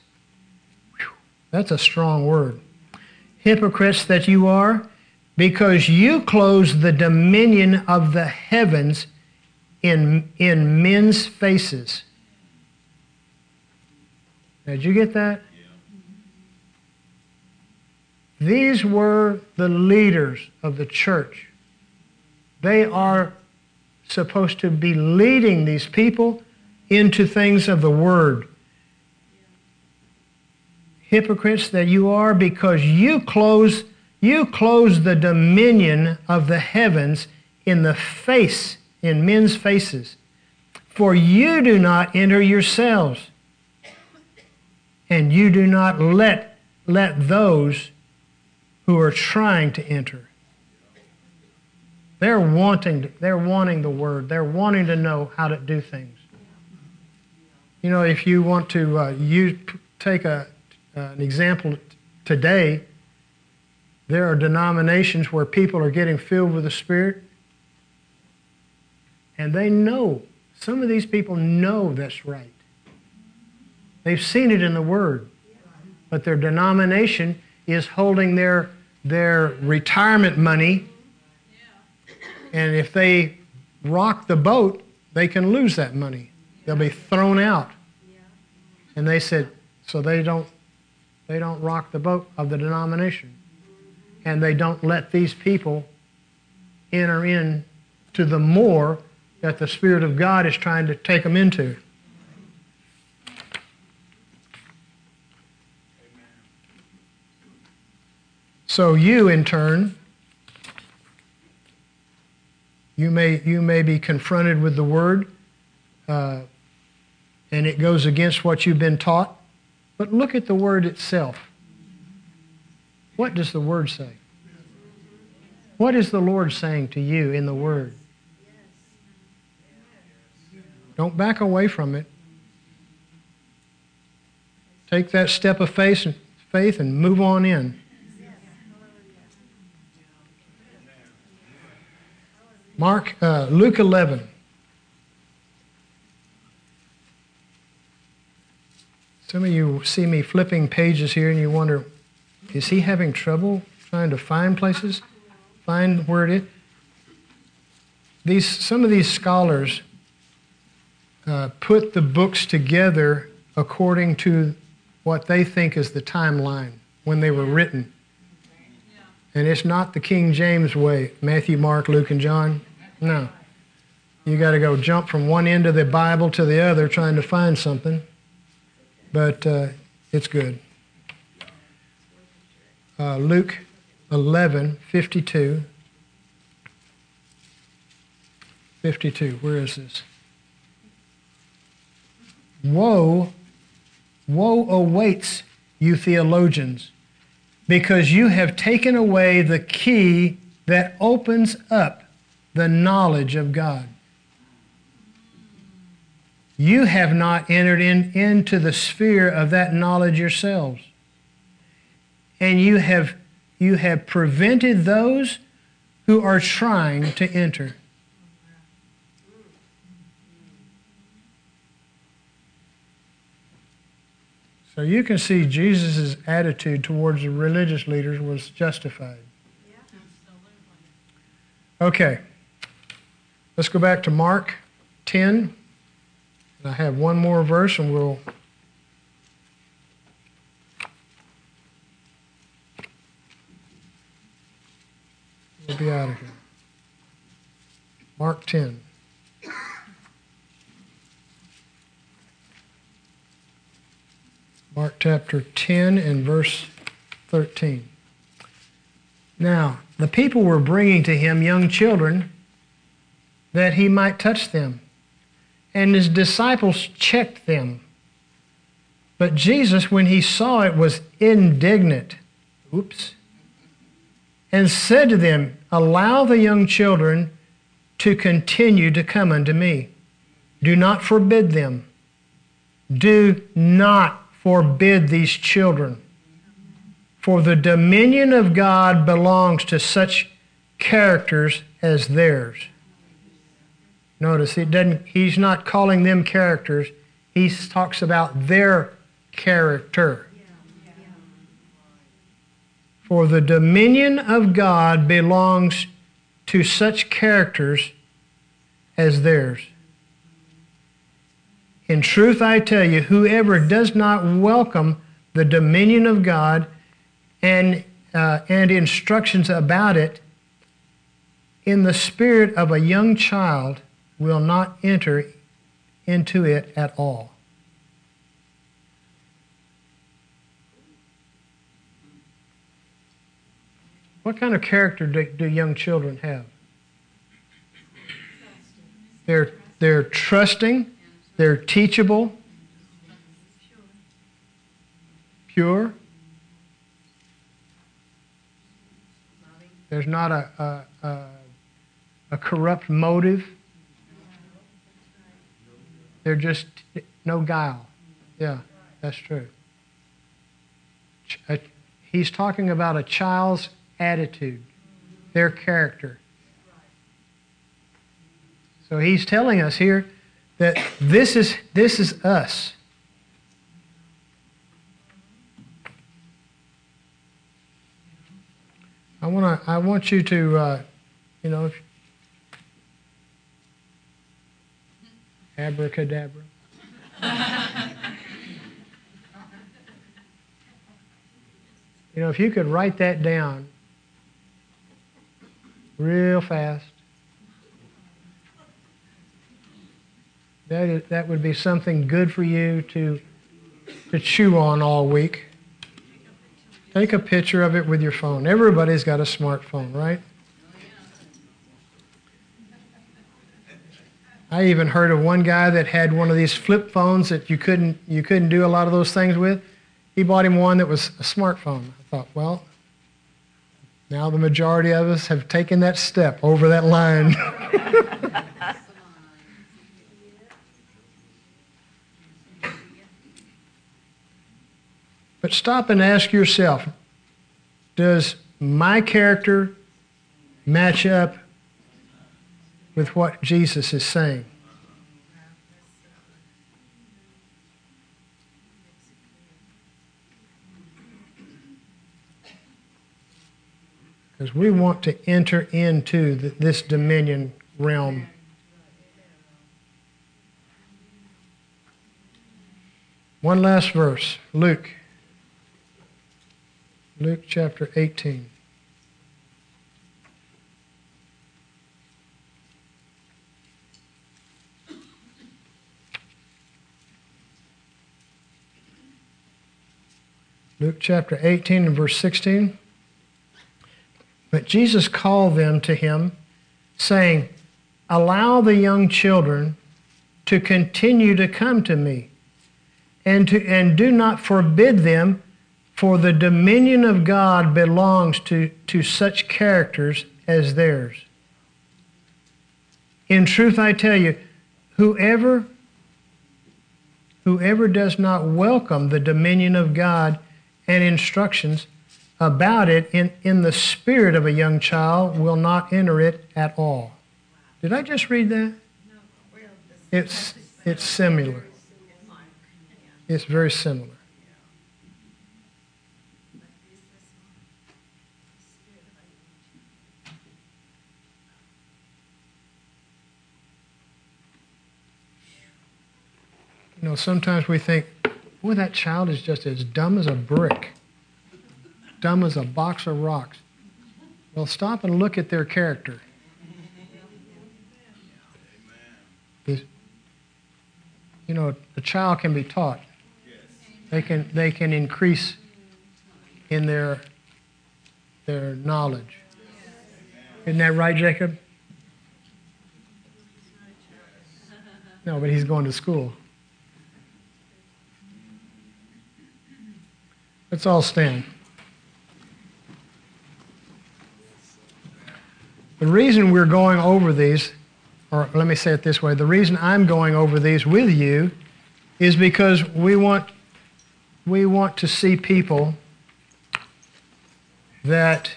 A: Whew, that's a strong word. Hypocrites that you are, because you close the dominion of the heavens in, in men's faces. Now, did you get that? These were the leaders of the church. They are supposed to be leading these people into things of the Word. Hypocrites that you are, because you close, you close the dominion of the heavens in the face, in men's faces. For you do not enter yourselves, and you do not let, let those who are trying to enter. They're wanting, they're wanting the word. They're wanting to know how to do things. You know, if you want to uh, use, take a, uh, an example today, there are denominations where people are getting filled with the Spirit, and they know, some of these people know that's right. They've seen it in the Word, but their denomination is holding their, their retirement money and if they rock the boat, they can lose that money. They'll be thrown out. And they said, so they don't, they don't rock the boat of the denomination. And they don't let these people enter in to the more that the Spirit of God is trying to take them into. So you, in turn, you may, you may be confronted with the word, uh, and it goes against what you've been taught. But look at the word itself. What does the word say? What is the Lord saying to you in the word? Don't back away from it. Take that step of faith and, faith and move on in. Mark, uh, Luke 11. Some of you see me flipping pages here and you wonder, is he having trouble trying to find places? Find where it is? These, some of these scholars uh, put the books together according to what they think is the timeline when they were written. And it's not the King James way Matthew, Mark, Luke, and John. No. You got to go jump from one end of the Bible to the other trying to find something. But uh, it's good. Uh, Luke 11, 52. 52. Where is this? Woe, woe awaits you theologians because you have taken away the key that opens up the knowledge of God. You have not entered in, into the sphere of that knowledge yourselves. And you have, you have prevented those who are trying to enter. So you can see Jesus' attitude towards the religious leaders was justified. Okay, let's go back to Mark 10. And I have one more verse and we'll. We'll be out of here. Mark 10. Mark chapter 10 and verse 13. Now, the people were bringing to him young children that he might touch them, and his disciples checked them. But Jesus, when he saw it, was indignant. Oops. And said to them, Allow the young children to continue to come unto me. Do not forbid them. Do not forbid these children. For the dominion of God belongs to such characters as theirs. Notice he doesn't, he's not calling them characters, he talks about their character. For the dominion of God belongs to such characters as theirs. In truth, I tell you, whoever does not welcome the dominion of God and, uh, and instructions about it in the spirit of a young child will not enter into it at all. What kind of character do, do young children have? They're, they're trusting, they're teachable, pure. There's not a, a, a, a corrupt motive. They're just no guile. Yeah, that's true. He's talking about a child's attitude, their character. So he's telling us here that this is, this is us. I want to. I want you to, uh, you know, abracadabra. you know, if you could write that down real fast, that is, that would be something good for you to to chew on all week. Take a picture of it with your phone. Everybody's got a smartphone, right? I even heard of one guy that had one of these flip phones that you couldn't you couldn't do a lot of those things with. He bought him one that was a smartphone. I thought, well, now the majority of us have taken that step over that line. But stop and ask yourself does my character match up with what Jesus is saying? Because we want to enter into the, this dominion realm. One last verse, Luke Luke chapter 18. Luke chapter 18 and verse 16. But Jesus called them to him, saying, Allow the young children to continue to come to me, and, to, and do not forbid them for the dominion of God belongs to, to such characters as theirs. In truth, I tell you, whoever, whoever does not welcome the dominion of God and instructions about it in, in the spirit of a young child will not enter it at all. Did I just read that? It's, it's similar. It's very similar. You know, sometimes we think, boy, that child is just as dumb as a brick, dumb as a box of rocks. Well, stop and look at their character. You know, a child can be taught. They can, they can increase in their, their knowledge. Isn't that right, Jacob? No, but he's going to school. Let's all stand. The reason we're going over these, or let me say it this way the reason I'm going over these with you is because we want, we want to see people that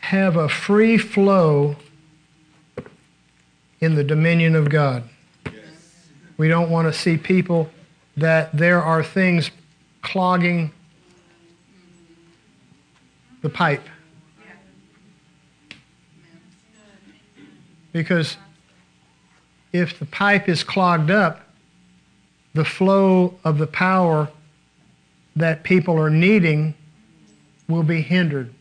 A: have a free flow in the dominion of God. Yes. We don't want to see people that there are things clogging the pipe. Because if the pipe is clogged up, the flow of the power that people are needing will be hindered.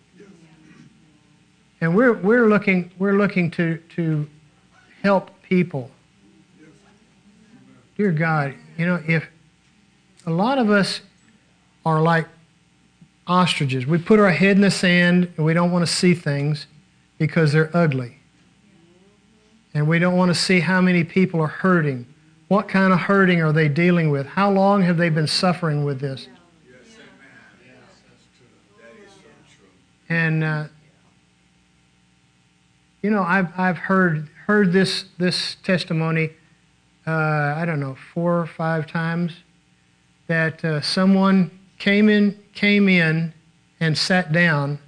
A: And we're, we're looking, we're looking to, to help people. Dear God, you know, if a lot of us are like ostriches, we put our head in the sand and we don't want to see things because they're ugly. And we don't want to see how many people are hurting. What kind of hurting are they dealing with? How long have they been suffering with this? And uh, you know, I've I've heard heard this this testimony. Uh, I don't know four or five times that uh, someone came in came in and sat down.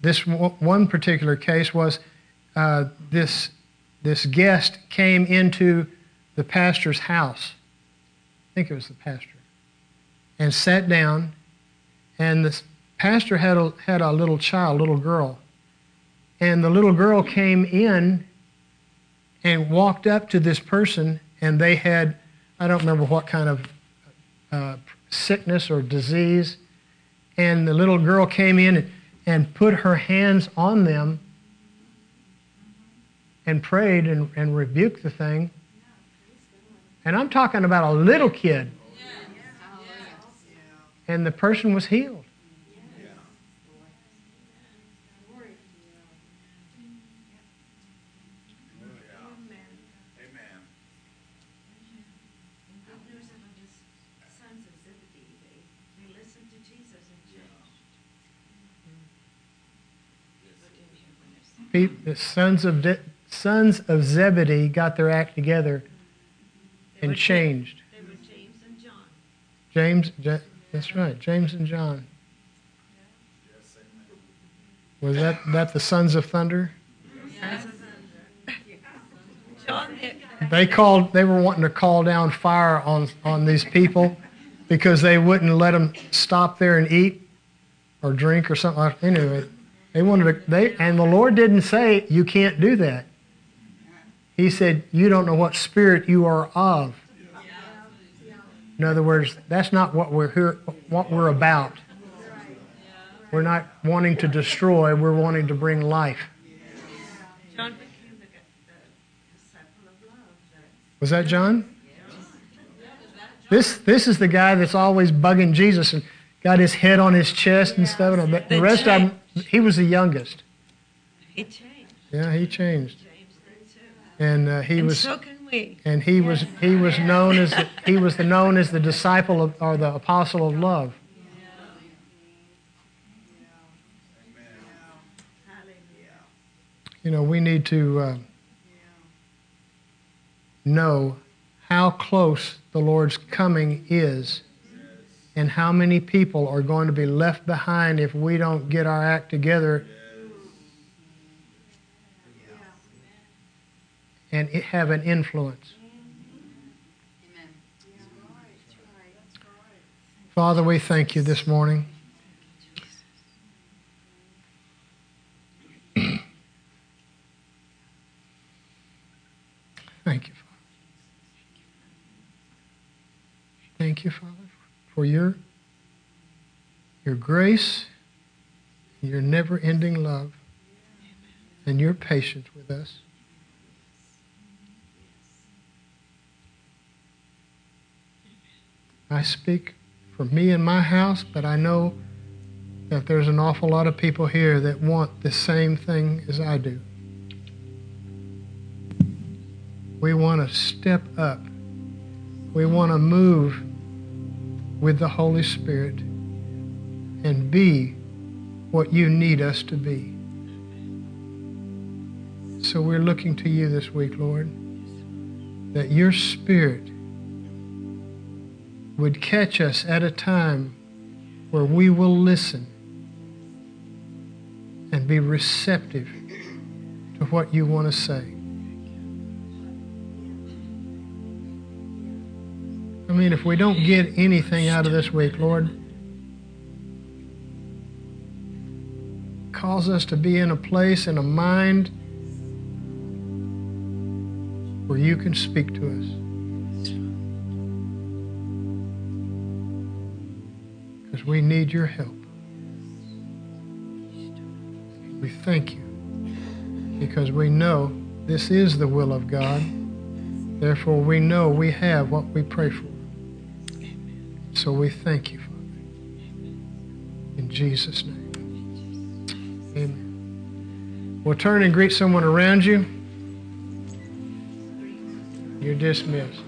A: This w- one particular case was uh, this this guest came into the pastor's house. I think it was the pastor, and sat down, and the pastor had a had a little child, little girl, and the little girl came in and walked up to this person, and they had I don't remember what kind of uh, sickness or disease, and the little girl came in and, and put her hands on them and prayed and, and rebuked the thing. And I'm talking about a little kid. And the person was healed. The sons of De- sons of Zebedee got their act together and changed.
B: They were James and John.
A: James, Ja- that's right, James and John. Was that, that the sons of thunder?
B: John,
A: They called. They were wanting to call down fire on on these people because they wouldn't let them stop there and eat or drink or something. like Anyway, they wanted to. They and the Lord didn't say you can't do that. He said you don't know what spirit you are of. In other words, that's not what we're here. What we're about. We're not wanting to destroy. We're wanting to bring life.
B: John became the, the disciple of love.
A: Was that John? This this is the guy that's always bugging Jesus and got his head on his chest and stuff. And the, the rest of them, he was the youngest.
B: he changed.
A: Yeah, he changed,
B: James did too.
A: and uh, he
B: and
A: was
B: so can we.
A: and he was he was known as the, he was the known as the disciple of or the apostle of love. You know, we need to uh, know how close the Lord's coming is and how many people are going to be left behind if we don't get our act together and have an influence. Father, we thank you this morning. Thank you, Father. Thank you, Father, for your, your grace, your never ending love, and your patience with us. I speak for me and my house, but I know that there's an awful lot of people here that want the same thing as I do. We want to step up. We want to move with the Holy Spirit and be what you need us to be. So we're looking to you this week, Lord, that your Spirit would catch us at a time where we will listen and be receptive to what you want to say. I mean, if we don't get anything out of this week, Lord, cause us to be in a place, and a mind where you can speak to us. Because we need your help. We thank you
C: because we know this is the will of God. Therefore, we know we have what we pray for so we thank you, Father. In Jesus' name. Amen. Well, turn and greet someone around you. You're dismissed.